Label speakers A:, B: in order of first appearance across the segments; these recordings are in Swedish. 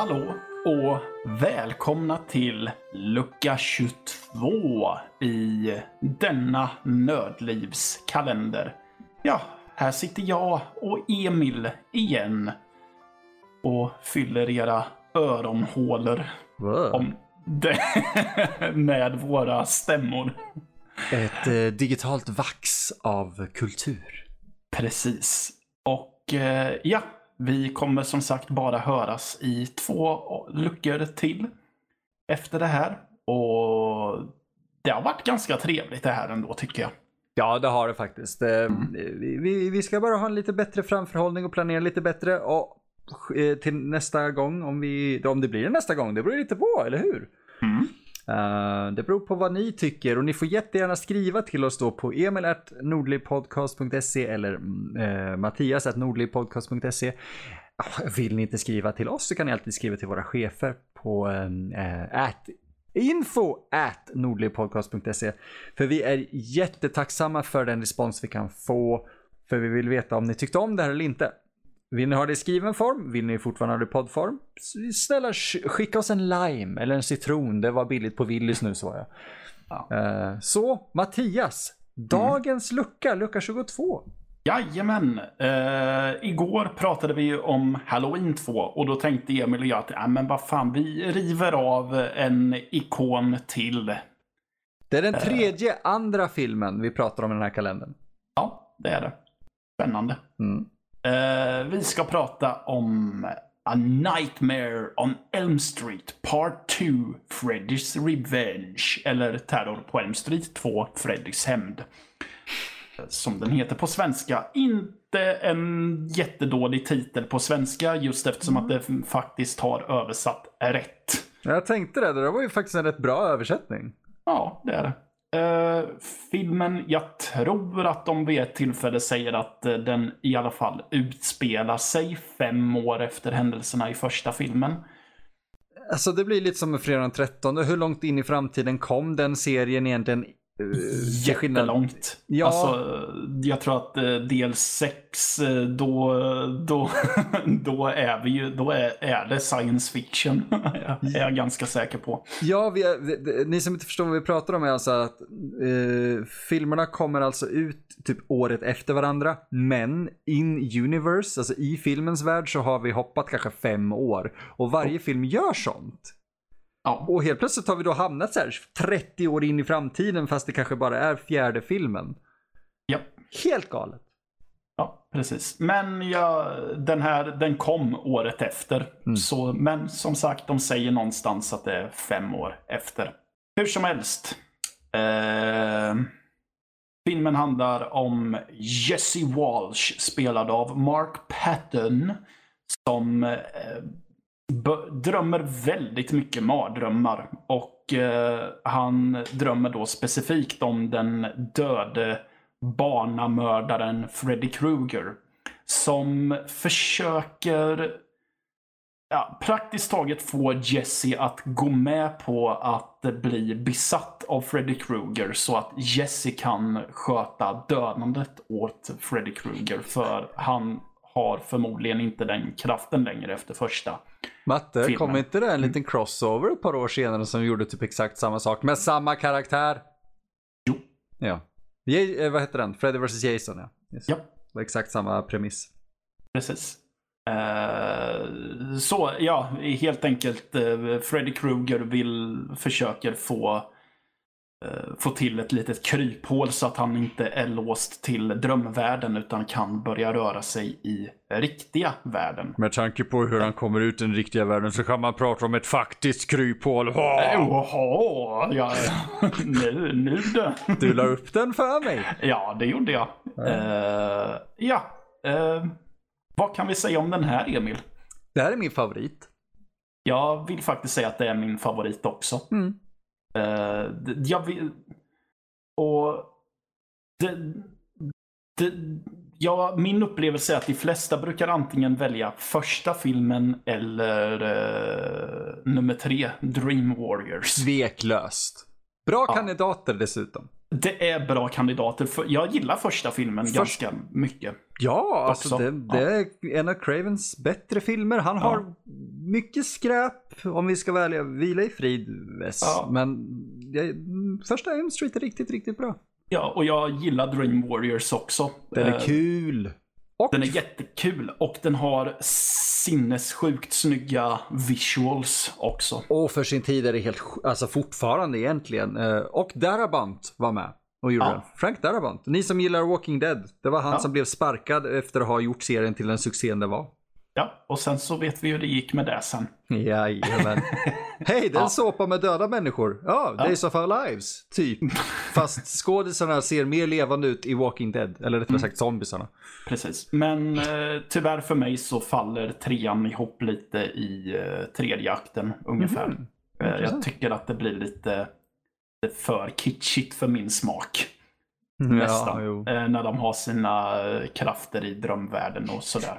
A: Hallå och välkomna till lucka 22 i denna nödlivskalender. Ja, här sitter jag och Emil igen och fyller era öronhålor om det med våra stämmor.
B: Ett eh, digitalt vax av kultur.
A: Precis. Och eh, ja, vi kommer som sagt bara höras i två luckor till efter det här. Och det har varit ganska trevligt det här ändå tycker jag.
B: Ja, det har det faktiskt. Eh, vi, vi- vi ska bara ha en lite bättre framförhållning och planera lite bättre. Och eh, till nästa gång, om, vi, om det blir nästa gång, det beror lite på, eller hur?
A: Mm.
B: Eh, det beror på vad ni tycker och ni får jättegärna skriva till oss då på emil.nordlivpodcast.se eller mm, eh, uh, mattias.nordlivpodcast.se. Ah, vill ni inte skriva till oss så kan ni alltid skriva till våra chefer på uh, at info at nordlivpodcast.se. För vi är jättetacksamma för den respons vi kan få. För vi vill veta om ni tyckte om det här eller inte. Vill ni ha det i skriven form? Vill ni fortfarande ha det i poddform? Snälla sk- skicka oss en lime eller en citron. Det var billigt på Willys nu så jag.
A: Ja.
B: Eh, så Mattias, dagens lucka, lucka 22.
A: Jajamän! Eh, igår pratade vi ju om Halloween 2 och då tänkte Emil och jag att ja, men vad fan, vi river av en ikon till.
B: Det är den tredje andra filmen vi pratar om i den här kalendern.
A: Ja, det är det. Spännande.
B: Mm.
A: Eh, vi ska prata om A Nightmare on Elm Street Part 2 Freddy's Revenge. Eller Terror på Elm Street 2 Freddys hämnd. Eh, Som den heter på svenska. Inte en jättedålig titel på svenska just eftersom att det faktiskt har översatt rätt.
B: Jag tänkte det, det var ju faktiskt en rätt bra översättning.
A: Ja, det är det. Eh, filmen, jag tror att de vid ett tillfälle säger att eh, den i alla fall utspelar sig fem år efter händelserna i första filmen.
B: Alltså det blir lite som med fredag den 13. Hur långt in i framtiden kom den serien egentligen? Eh,
A: Jättelångt.
B: Ja.
A: Alltså, jag tror att eh, del 6, då, då, då är vi ju, då är, är det science fiction. är jag ganska säker på.
B: Ja, vi är, ni som inte förstår vad vi pratar om är alltså att eh, filmerna kommer alltså ut typ året efter varandra. Men in universe, alltså i filmens värld så har vi hoppat kanske fem år. Och varje film gör sånt.
A: Ja,
B: Och helt plötsligt har vi då hamnat så här 30 år in i framtiden fast det kanske bara är fjärde filmen.
A: ja.
B: Helt galet.
A: Ja, precis. Men ja, den här den kom året efter. Så, men som sagt, de säger någonstans att det är fem år efter. Hur som helst. Eh, filmen handlar om Jesse Walsh spelad av Mark Patton. Som eh, drömmer väldigt mycket mardrömmar. Och eh, han drömmer då specifikt om den döde barnamördaren Freddy Krueger. Som försöker ja, praktiskt taget få Jesse att gå med på att bli besatt av Freddy Krueger så att Jesse kan sköta dödandet åt Freddy Krueger. För han har förmodligen inte den kraften längre efter första.
B: Matte,
A: Filmen.
B: kom inte det en liten crossover ett par år senare som gjorde typ exakt samma sak med samma karaktär?
A: Jo.
B: Ja. Je- eh, vad heter den? Freddy vs Jason ja. Yes.
A: Ja.
B: Det var exakt samma premiss.
A: Precis. Eh, så ja, helt enkelt eh, Freddy Krueger vill, försöker få, få till ett litet kryphål så att han inte är låst till drömvärlden utan kan börja röra sig i riktiga världen.
B: Med tanke på hur han kommer ut i den riktiga världen så kan man prata om ett faktiskt kryphål.
A: Jaha, ja, nu, nu du.
B: Du la upp den för mig.
A: Ja, det gjorde jag. Eh, ja, eh, vad kan vi säga om den här Emil?
B: Det här är min favorit.
A: Jag vill faktiskt säga att det är min favorit också.
B: Mm.
A: D- jag vill... Och... Det, det, ja, min upplevelse är att de flesta brukar antingen välja första filmen eller eh, nummer tre, Dream Warriors.
B: Tveklöst. Bra
A: Ja.
B: kandidater dessutom.
A: Det är bra kandidater. För jag gillar första filmen
B: Först-
A: ganska mycket.
B: Ja, alltså det, det är en av Cravens bättre filmer. Han har mycket skräp, om vi ska välja. Vila i frid, Wes.
A: Ja.
B: Men ja, mm, första Elm Street är riktigt, riktigt bra.
A: Ja, och jag gillar Dream Warriors också.
B: Den är
A: Eh,
B: kul. Och
A: Den är jättekul och den har sinnessjukt snygga visuals också.
B: Och för sin tid är det helt, alltså fortfarande egentligen. Eh, Och Darabont var med och gjorde
A: Ja.
B: den. Frank Darabont. Ni som gillar Walking Dead. Det var han
A: Ja.
B: som blev sparkad efter att ha gjort serien till den succén det var.
A: Ja, och sen så vet vi hur det gick med det sen.
B: Jajamän. Hej, det är en
A: Ja.
B: såpa med döda människor. Ja, Days of Our Lives, typ. Fast skådisarna ser mer levande ut i Walking Dead. Eller rättare
A: Mm.
B: sagt zombisarna.
A: Precis. Men eh, tyvärr för mig så faller trean ihop lite i eh, tredje akten ungefär.
B: Mhm.
A: Eh, jag tycker att det blir lite, lite för kitschigt för min smak. Nästan.
B: jo.
A: eh, när de har sina eh, krafter i drömvärlden och sådär.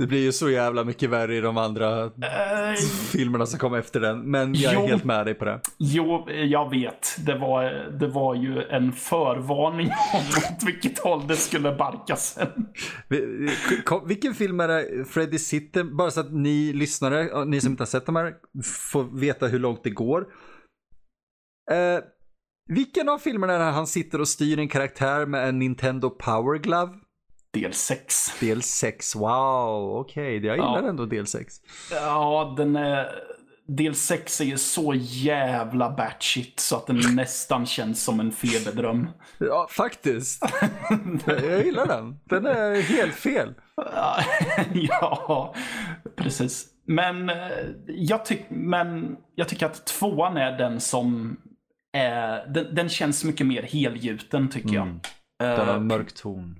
B: Det blir ju så jävla mycket värre i de andra
A: Eh,
B: filmerna som kom efter den. Men jag är
A: Jo.
B: helt med dig på det.
A: Jo, jag vet. Det var, det var ju en förvarning om åt vilket håll det skulle barka sen.
B: Vilken film är det Freddy sitter, bara så att ni lyssnare, ni som inte har sett de här, får veta hur långt det går. Eh, vilken av filmerna är det han sitter och styr en karaktär med en Nintendo Power Glove?
A: Del 6.
B: Del 6, wow, okej, jag gillar
A: Ja.
B: ändå del 6.
A: Ja, den är... Del 6 är ju så jävla batshit så att den nästan känns som en feberdröm.
B: Ja, faktiskt. jag gillar den. Den är helt fel.
A: ja, precis. Men, eh, jag tyck, men jag tycker att tvåan är den som är... Den, den känns mycket mer helgjuten tycker jag.
B: Mm. Den har
A: Eh,
B: mörk ton.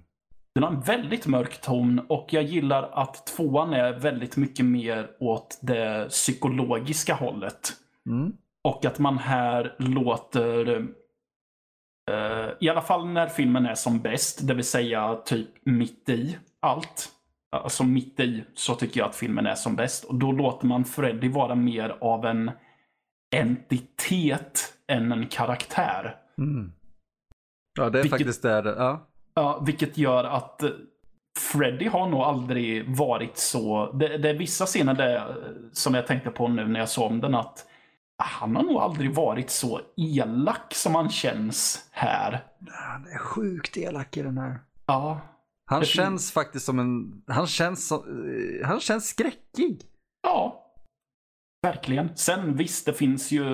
A: Den har en väldigt mörk ton och jag gillar att tvåan är väldigt mycket mer åt det psykologiska hållet.
B: Mm.
A: Och att man här låter, eh, i alla fall när filmen är som bäst, det vill säga typ mitt i allt. Alltså mitt i så tycker jag att filmen är som bäst. Och då låter man Freddy vara mer av en entitet än en karaktär.
B: Mm. Ja, det är
A: Vilket-
B: faktiskt där. Ja.
A: Ja, vilket gör att Freddy har nog aldrig varit så... Det, det är vissa scener där, som jag tänkte på nu när jag såg om den att han har nog aldrig varit så elak som han känns här.
B: Han är sjukt elak i den här.
A: Ja,
B: Han känns faktiskt som en, han känns, som, eh, han känns skräckig.
A: ja. Verkligen. Sen visst, det finns ju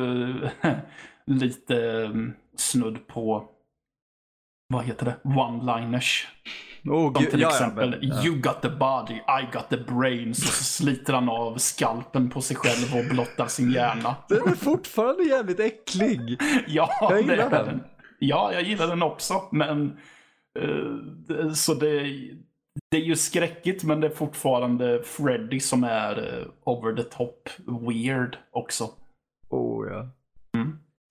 A: lite mm, snudd på vad heter det? One-liners.
B: Oh,
A: Som till exempel You got the body, I got the brains. Och så sliter han av skalpen på sig själv och blottar sin hjärna.
B: Den är fortfarande jävligt äcklig.
A: Ja,
B: Jag gillar
A: är
B: den.
A: Ja, jag gillar den också. Men det- så det, det är ju skräckigt men det är fortfarande Freddy som är eh, over the top weird också.
B: Oh ja.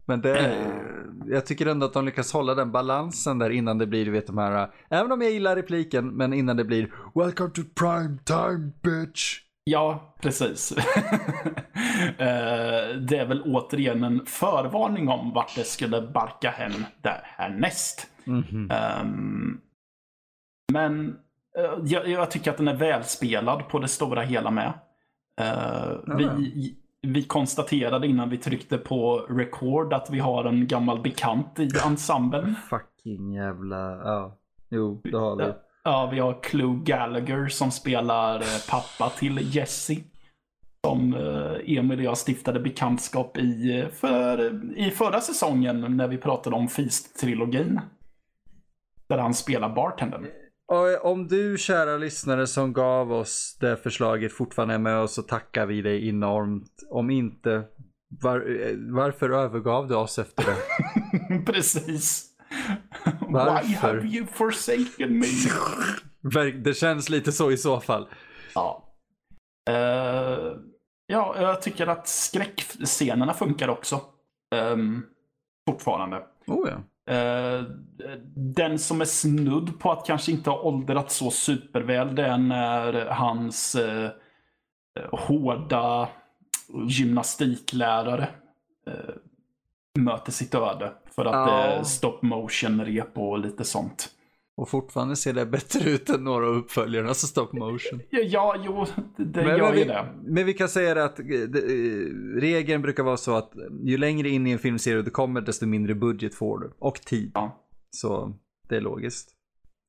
A: Mm.
B: Men det,
A: Eh.
B: jag tycker ändå att de lyckas hålla den balansen där innan det blir, du vet de här, även om jag gillar repliken, men innan det blir Welcome to prime time bitch.
A: Ja, precis. Eh, det är väl återigen en förvarning om vart det skulle barka hem där härnäst.
B: Mhm.
A: Ehm, men eh, jag, jag tycker att den är välspelad på det stora hela med. Eh,
B: Ja,
A: vi, vi konstaterade innan vi tryckte på record att vi har en gammal bekant i ensemblen.
B: Fucking jävla, ja. Jo, det har vi.
A: Ja, vi har Clue Gallagher som spelar eh, pappa till Jesse. Som eh, Emil och jag stiftade bekantskap i, eh, för, i förra säsongen när vi pratade om Feast-trilogin. Där han spelar bartendern.
B: Och om du kära lyssnare som gav oss det förslaget fortfarande är med oss så tackar vi dig enormt. Om inte, var, varför övergav du oss efter det?
A: Precis. Why
B: Varför?
A: have you forsaken me?
B: Det känns lite så i så fall.
A: ja. Eh, ja, jag tycker att skräckscenerna funkar också. Um, fortfarande.
B: Oh ja.
A: Eh, den som är snudd på att kanske inte ha åldrats så superväl, det är när hans eh, hårda gymnastiklärare eh, möter sitt öde. För att det är stop motion-rep och lite sånt.
B: Och fortfarande ser det bättre ut än några av uppföljarna som stop motion.
A: Ja, jo, det,
B: Men,
A: gör
B: men,
A: ju
B: vi,
A: det.
B: men vi kan säga att eh, det, eh, regeln brukar vara så att ju längre in i en filmserie du kommer desto mindre budget får du. Och tid.
A: Ja.
B: Så det är logiskt.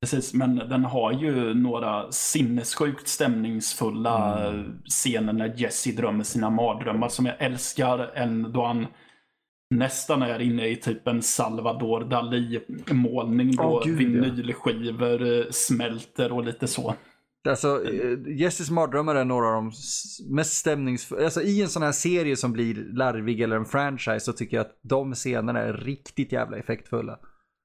A: Precis, men den har ju några sinnessjukt stämningsfulla
B: Mm.
A: scener när Jesse drömmer sina mardrömmar som jag älskar. En, då han nästan är inne i typ en Salvador Dalí-målning då
B: Åh, gud, ja.
A: vinylskivor eh, smälter och lite så.
B: Alltså, eh, Jesses mardrömmar är några av de mest stämningsfulla. Alltså i en sån här serie som blir larvig eller en franchise så tycker jag att de scenerna är riktigt jävla effektfulla.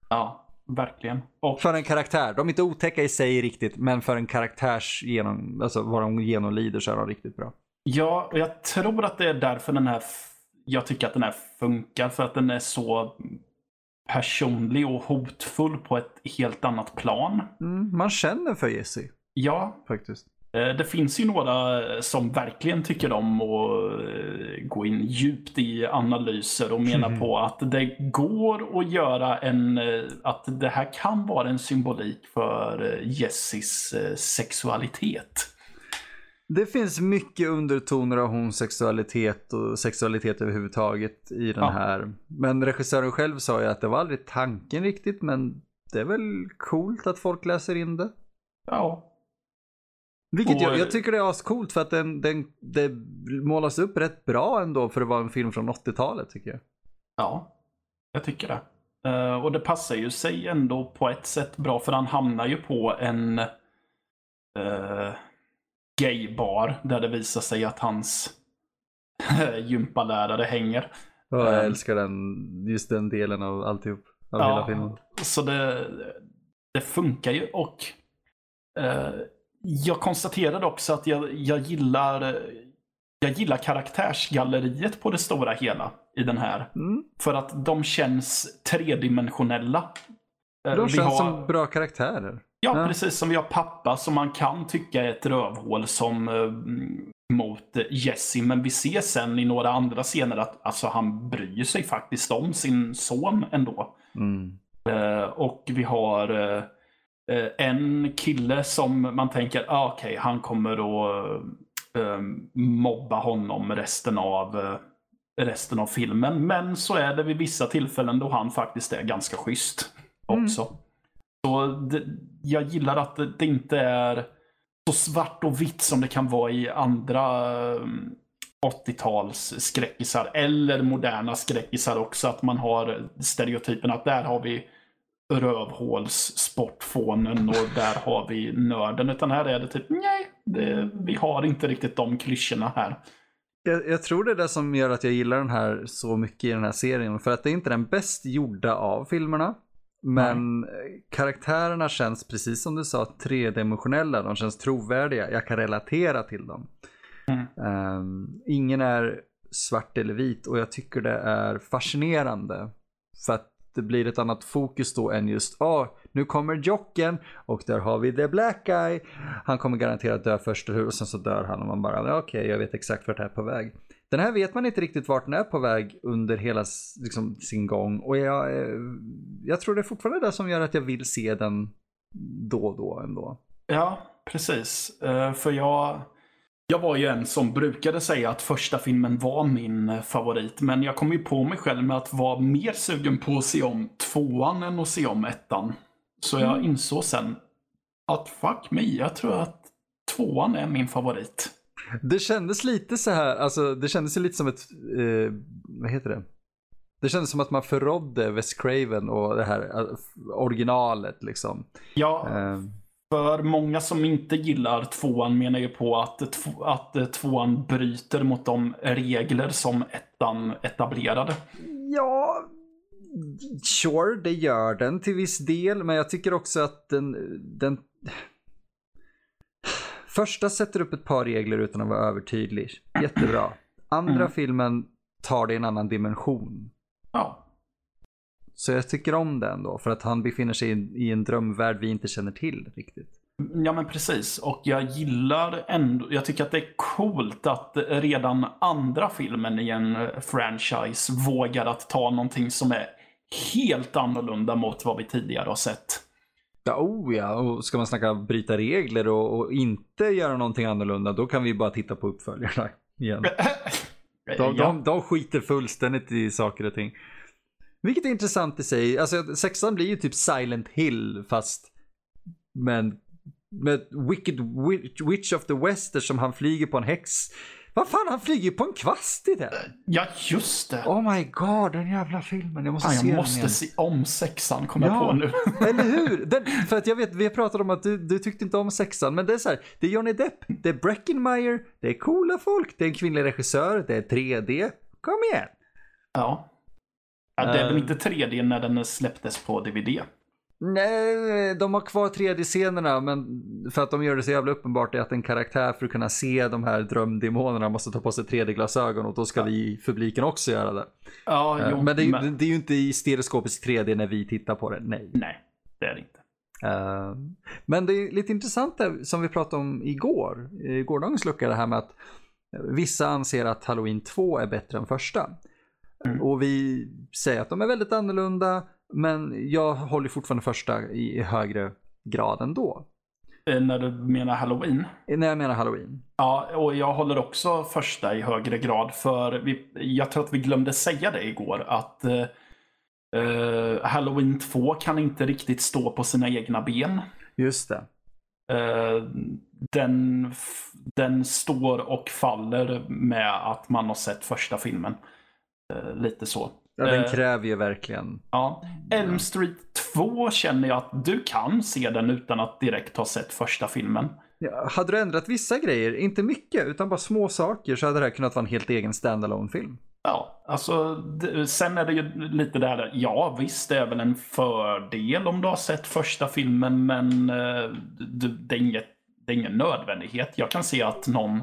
A: Ja, verkligen. Och
B: För en karaktär. De är inte otäcka i sig riktigt, men för en karaktärs genom, alltså vad de genomlider så är de riktigt bra.
A: Ja, och jag tror att det är därför den här, jag tycker att den här funkar. För att den är så personlig och hotfull på ett helt annat plan.
B: Mm, man känner för Jesse
A: Ja,
B: faktiskt.
A: eh, det finns ju några som verkligen tycker om att eh, gå in djupt i analyser och menar på att det går att göra en, eh, att det här kan vara en symbolik för eh, Jessis eh, sexualitet.
B: Det finns mycket undertoner av homosexualitet och sexualitet överhuvudtaget i den
A: Ja.
B: här. Men regissören själv sa ju att det var aldrig tanken riktigt, men det är väl coolt att folk läser in det.
A: Ja,
B: Vilket
A: Och-
B: jag, jag tycker det är ascoolt för att den, den, det målas upp rätt bra ändå för att vara en film från 80-talet tycker jag.
A: Ja, jag tycker det. Eh, och det passar ju sig ändå på ett sätt bra för han hamnar ju på en uh, gaybar där det visar sig att hans gympalärare hänger.
B: Och jag
A: Ehm.
B: älskar den, just den delen av alltihop. Av
A: Ja.
B: hela filmen.
A: Så det, det funkar ju och eh, jag konstaterade också att jag, jag gillar jag gillar karaktärsgalleriet på det stora hela i den här.
B: Mm.
A: För att de känns tredimensionella. Eh,
B: De
A: vi
B: känns
A: har-
B: som bra karaktärer.
A: Ja,
B: Ja.
A: precis som vi har pappa som man kan tycka är ett rövhål som eh, mm, mot eh, Jesse. Men vi ser sen i några andra scener att alltså, han bryr sig faktiskt om sin son ändå.
B: Mm.
A: Eh, och vi har eh, eh, en kille som man tänker, ah, okej, han kommer att eh, mobba honom resten av, resten av filmen. Men så är det vid vissa tillfällen då han faktiskt är ganska schysst också. Så det, jag gillar att det, det inte är så svart och vitt som det kan vara i andra mm, 80-tals skräckisar eller moderna skräckisar också. Att man har stereotypen att där har vi rövhåls-sportfånen och där har vi nörden. Utan här är det typ, nej, det, vi har inte riktigt de klyschorna här.
B: Jag, jag tror det är det som gör att jag gillar den här så mycket i den här serien. För att det är inte den bäst gjorda av filmerna. Men karaktärerna känns precis som du sa tredimensionella. De känns trovärdiga. Jag kan relatera till dem.
A: Mm.
B: Ehm, ingen är svart eller vit och jag tycker det är fascinerande. För att det blir ett annat fokus då än just, ah, nu kommer Jocken och där har vi the black guy. Han kommer garanterat dö först eller hur? Och sen så dör han och man bara, okej okej, jag vet exakt vart det är på väg. Den här vet man inte riktigt vart den är på väg under hela liksom, sin gång och jag, eh, jag tror det är fortfarande det som gör att jag vill se den då och då ändå.
A: Ja, precis. Eh, för jag, jag var ju en som brukade säga att första filmen var min eh, favorit. Men jag kom ju på mig själv med att vara mer sugen på att se om tvåan än att se om ettan. Så jag insåg sen att fuck me, jag tror att tvåan är min favorit.
B: Det kändes lite så här, alltså det kändes lite som ett, eh, vad heter det? Det kändes som att man förrådde Wes Craven och det här eh, originalet liksom.
A: Ja,
B: Eh,
A: för många som inte gillar tvåan menar ju på att, tv- att eh, tvåan bryter mot de regler som ettan etablerade.
B: ja, sure, det gör den till viss del, men jag tycker också att den, den Första sätter upp ett par regler utan att vara övertydlig. Jättebra. Andra
A: Mm.
B: filmen tar det i en annan dimension.
A: Ja,
B: Så jag tycker om det ändå, för att han befinner sig i, i en drömvärld vi inte känner till riktigt.
A: ja men precis. Och jag gillar ändå, jag tycker att det är coolt att redan andra filmen i en eh, franchise vågar att ta någonting som är helt annorlunda mot vad vi tidigare har sett.
B: Ja, oh ja, och ska man snacka bryta regler och, och, inte göra någonting annorlunda, då kan vi bara titta på uppföljarna igen. De, de, de skiter fullständigt i saker och ting. Vilket är intressant i sig. Alltså sexan blir ju typ Silent Hill fast med, med Wicked Witch of the West som han flyger på en häx. Vad fan, han flyger ju på en kvast i den.
A: Ja, just det.
B: Oh my god, den jävla filmen. Jag måste
A: ah,
B: se
A: jag måste se om sexan, kommer ja, jag på nu.
B: eller hur? Den, för att jag vet, vi pratat om att du, du tyckte inte om sexan, men det är så här, det är Johnny Depp, det är Breckenmeyer, det är coola folk, det är en kvinnlig regissör, det är 3D. Kom igen.
A: Ja. Ja det är väl inte 3D när den släpptes på DVD?
B: Nej, de har kvar 3D-scenerna men för att de gör det så jävla uppenbart är att en karaktär för att kunna se de här drömdemonerna måste ta på sig 3D-glasögon och då ska ja. vi publiken också göra det.
A: Ja,
B: uh,
A: jo,
B: men, det är, men det är ju inte i stereoskopisk 3D när vi tittar på det, nej.
A: Nej, det är det inte.
B: Uh, men det är lite intressant det som vi pratade om igår, i gårdagens lucka, det här med att vissa anser att Halloween 2 är bättre än första. Mm. Och vi säger att de är väldigt annorlunda men jag håller fortfarande första i högre grad ändå.
A: Eh, när du menar halloween?
B: Eh, när jag menar halloween.
A: Ja, och jag håller också första i högre grad. För vi, jag tror att vi glömde säga det igår. Att uh, Halloween 2 kan inte riktigt stå på sina egna ben.
B: Just det.
A: Uh, den, den står och faller med att man har sett första filmen. Uh, lite så.
B: Ja, den eh, kräver ju verkligen.
A: Ja. Elm Street 2 känner jag att du kan se den utan att direkt ha sett första filmen.
B: Ja, hade du ändrat vissa grejer, inte mycket, utan bara små saker, så hade det här kunnat vara en helt egen standalone film
A: Ja, alltså sen är det ju lite där, ja visst det är väl en fördel om du har sett första filmen men eh, det, är inget, det är ingen nödvändighet. Jag kan se att någon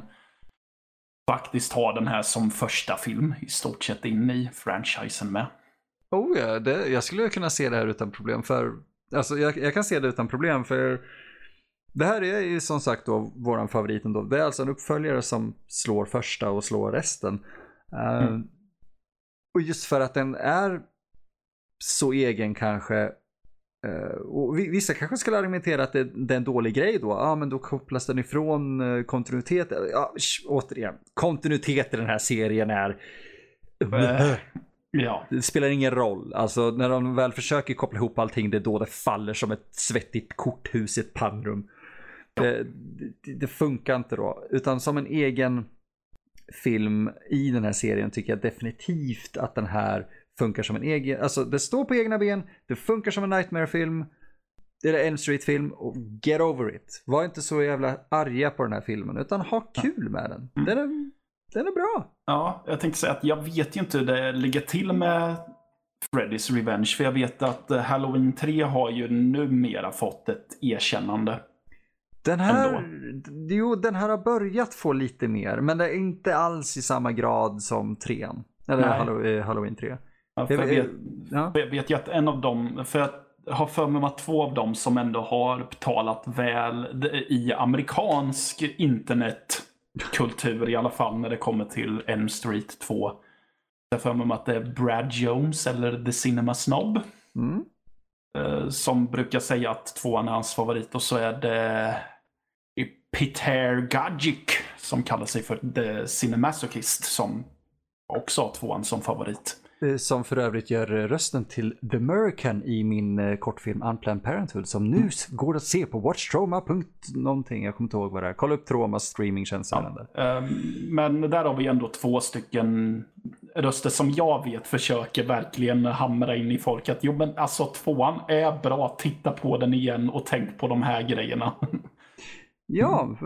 A: faktiskt ha den här som första film i stort sett in i franchisen med.
B: Oh ja, det, jag skulle kunna se det här utan problem. för Alltså jag, jag kan se det utan problem för det här är ju som sagt då våran favorit ändå. Det är alltså en uppföljare som slår första och slår resten. Uh, mm. Och just för att den är så egen kanske Uh, och vissa kanske skulle argumentera att det, det, är en dålig grej då. Ja, men då kopplas den ifrån uh, kontinuitet. Ja, sh, återigen, kontinuitet i den här serien är...
A: Uh, ja.
B: Det spelar ingen roll. Alltså när de väl försöker koppla ihop allting, det är då det faller som ett svettigt korthus i ett pannrum. Ja. Det, det, det, funkar inte då. Utan som en egen film i den här serien tycker jag definitivt att den här funkar som en egen, alltså det står på egna ben, det funkar som en Nightmare-film, eller en Street-film, och get over it. Var inte så jävla arga på den här filmen, utan ha kul med den. Mm. Den är, den är bra.
A: Ja, jag tänkte säga att jag vet ju inte hur det ligger till med Freddy's Revenge, för jag vet att eh, Halloween 3 har ju numera fått ett erkännande.
B: Den här, jo, den här har börjat få lite mer, men det är inte alls i samma grad som 3 Eller Nej. Halloween 3.
A: Jag, vet, ja. jag vet ju att en av dem, för jag har för mig att två av dem som ändå har talat väl i amerikansk internetkultur i alla fall när det kommer till Elm Street 2. Jag har för mig att det är Brad Jones eller The Cinema Snob.
B: Mm.
A: Eh, som brukar säga att tvåan är hans favorit och så är det Peter Gajic som kallar sig för The Cinemasochist som också har tvåan som favorit.
B: Eh, som för övrigt gör rösten till The American i min eh, kortfilm Unplanned Parenthood som nu mm. går att se på watchtrauma. någonting. Jag kommer inte ihåg vad det är. Kolla upp Traumas streamingtjänst.
A: Ja, ehm, men där har vi ändå två stycken röster som jag vet försöker verkligen hamra in i folk att jo men alltså tvåan är bra, titta på den igen och tänk på de här grejerna.
B: Ja,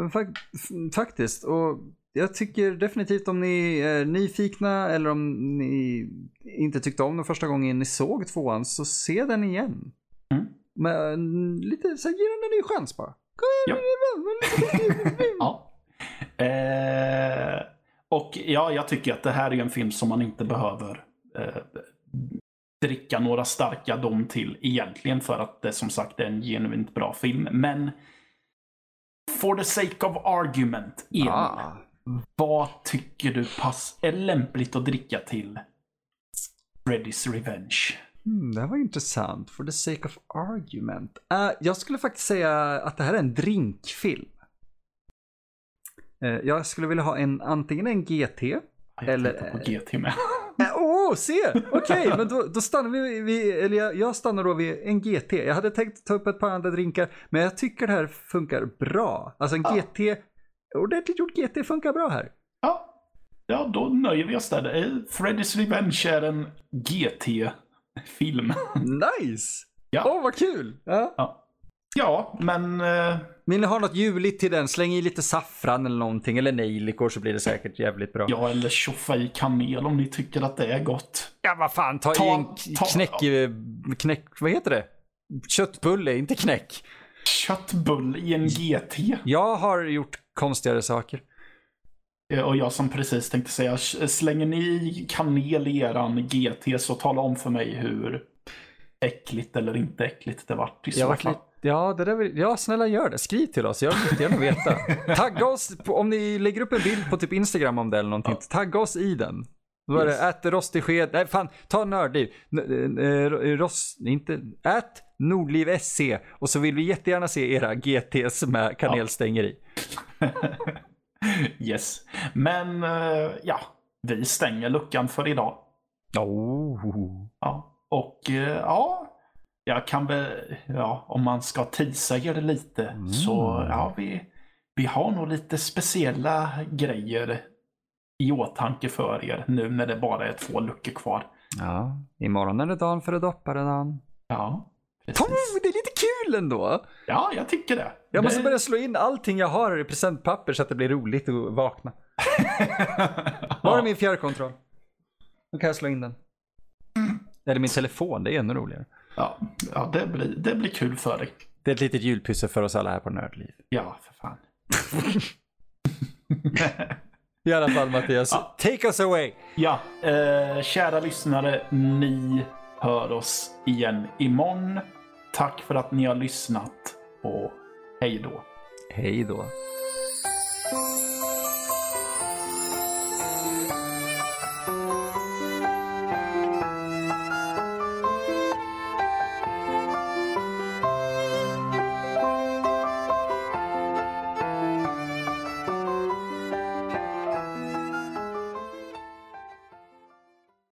B: faktiskt. Och jag tycker definitivt om ni är nyfikna eller om ni inte tyckte om den första gången ni såg tvåan så se den igen.
A: Mm.
B: Men lite så ge den en ny chans bara.
A: Ja. ja. Eh, och ja, jag tycker att det här är en film som man inte behöver eh, dricka några starka dom till egentligen för att det som sagt är en genuint bra film. Men for the sake of argument, Emil.
B: Ah.
A: Vad tycker du pass är lämpligt att dricka till Freddy's Revenge?
B: Hmm, det här var intressant. For the sake of argument. Uh, jag skulle faktiskt säga att det här är en drinkfilm. Uh, jag skulle vilja ha en, antingen en GT.
A: Jag
B: Eller-
A: på GT med.
B: Åh, oh, se! Okej, men då, då stannar vi vid, eller jag, jag stannar då vid en GT. Jag hade tänkt ta upp ett par andra drinkar, men jag tycker det här funkar bra. Alltså en
A: Ja.
B: GT, ordentligt gjord GT funkar bra här.
A: Ja. ja, då nöjer vi oss där. Eh, Freddy's Revenge är en GT-film.
B: Nice!
A: Ja.
B: Åh, vad kul! Ja.
A: ja. ja, men eh,
B: Vill ni ha något juligt till den, släng i lite saffran eller någonting, eller nejlikor så blir det säkert jävligt bra.
A: ja, eller tjoffa i kanel om ni tycker att det är gott.
B: Ja, vad fan, ta,
A: Ta-
B: i en
A: ta-
B: knäck, eh, knäck, vad heter det? Köttbulle, inte knäck.
A: Köttbull i en GT.
B: Jag har gjort konstigare saker.
A: Eh, Och jag som precis tänkte säga, slänger ni kanel i eran GT så tala om för mig hur äckligt eller inte äckligt det vart i så fall.
B: ja, det där vill, ja, snälla gör det. Skriv till oss. Jag vill gärna veta. Tagga oss, på, om ni lägger upp en bild på typ Instagram om det eller någonting. Tagga oss i den. Är
A: Yes.
B: det ät rostig sked. Nej, fan, ta nördliv. N- eh, rost, inte, ät Nordliv SC. Och så vill vi jättegärna se era GTs med kanelstänger i.
A: Yes. Men eh, ja, vi stänger luckan för idag.
B: Oh.
A: Ja. Och eh, ja, jag kan väl, ja, om man ska tisa er lite så ja, vi, vi har nog lite speciella grejer i åtanke för er nu när det bara är två luckor kvar.
B: Ja, imorgon är det dagen före dopparedagen.
A: Ja,
B: Tom,
A: precis.
B: det är lite kul ändå.
A: Ja, jag tycker det.
B: Jag måste
A: det...
B: börja slå in allting jag har i presentpapper så att det blir roligt att vakna. Var är min fjärrkontroll? Då kan jag slå in den. Eller min telefon, det är ännu roligare.
A: Ja, ja det, blir, det blir kul för dig.
B: Det är ett litet julpyssel för oss alla här på Nördliv.
A: Ja, för fan.
B: I alla fall Mattias, take us away!
A: Ja, eh, kära lyssnare, ni hör oss igen imorgon. Tack för att ni har lyssnat och hej då.
B: Hej då.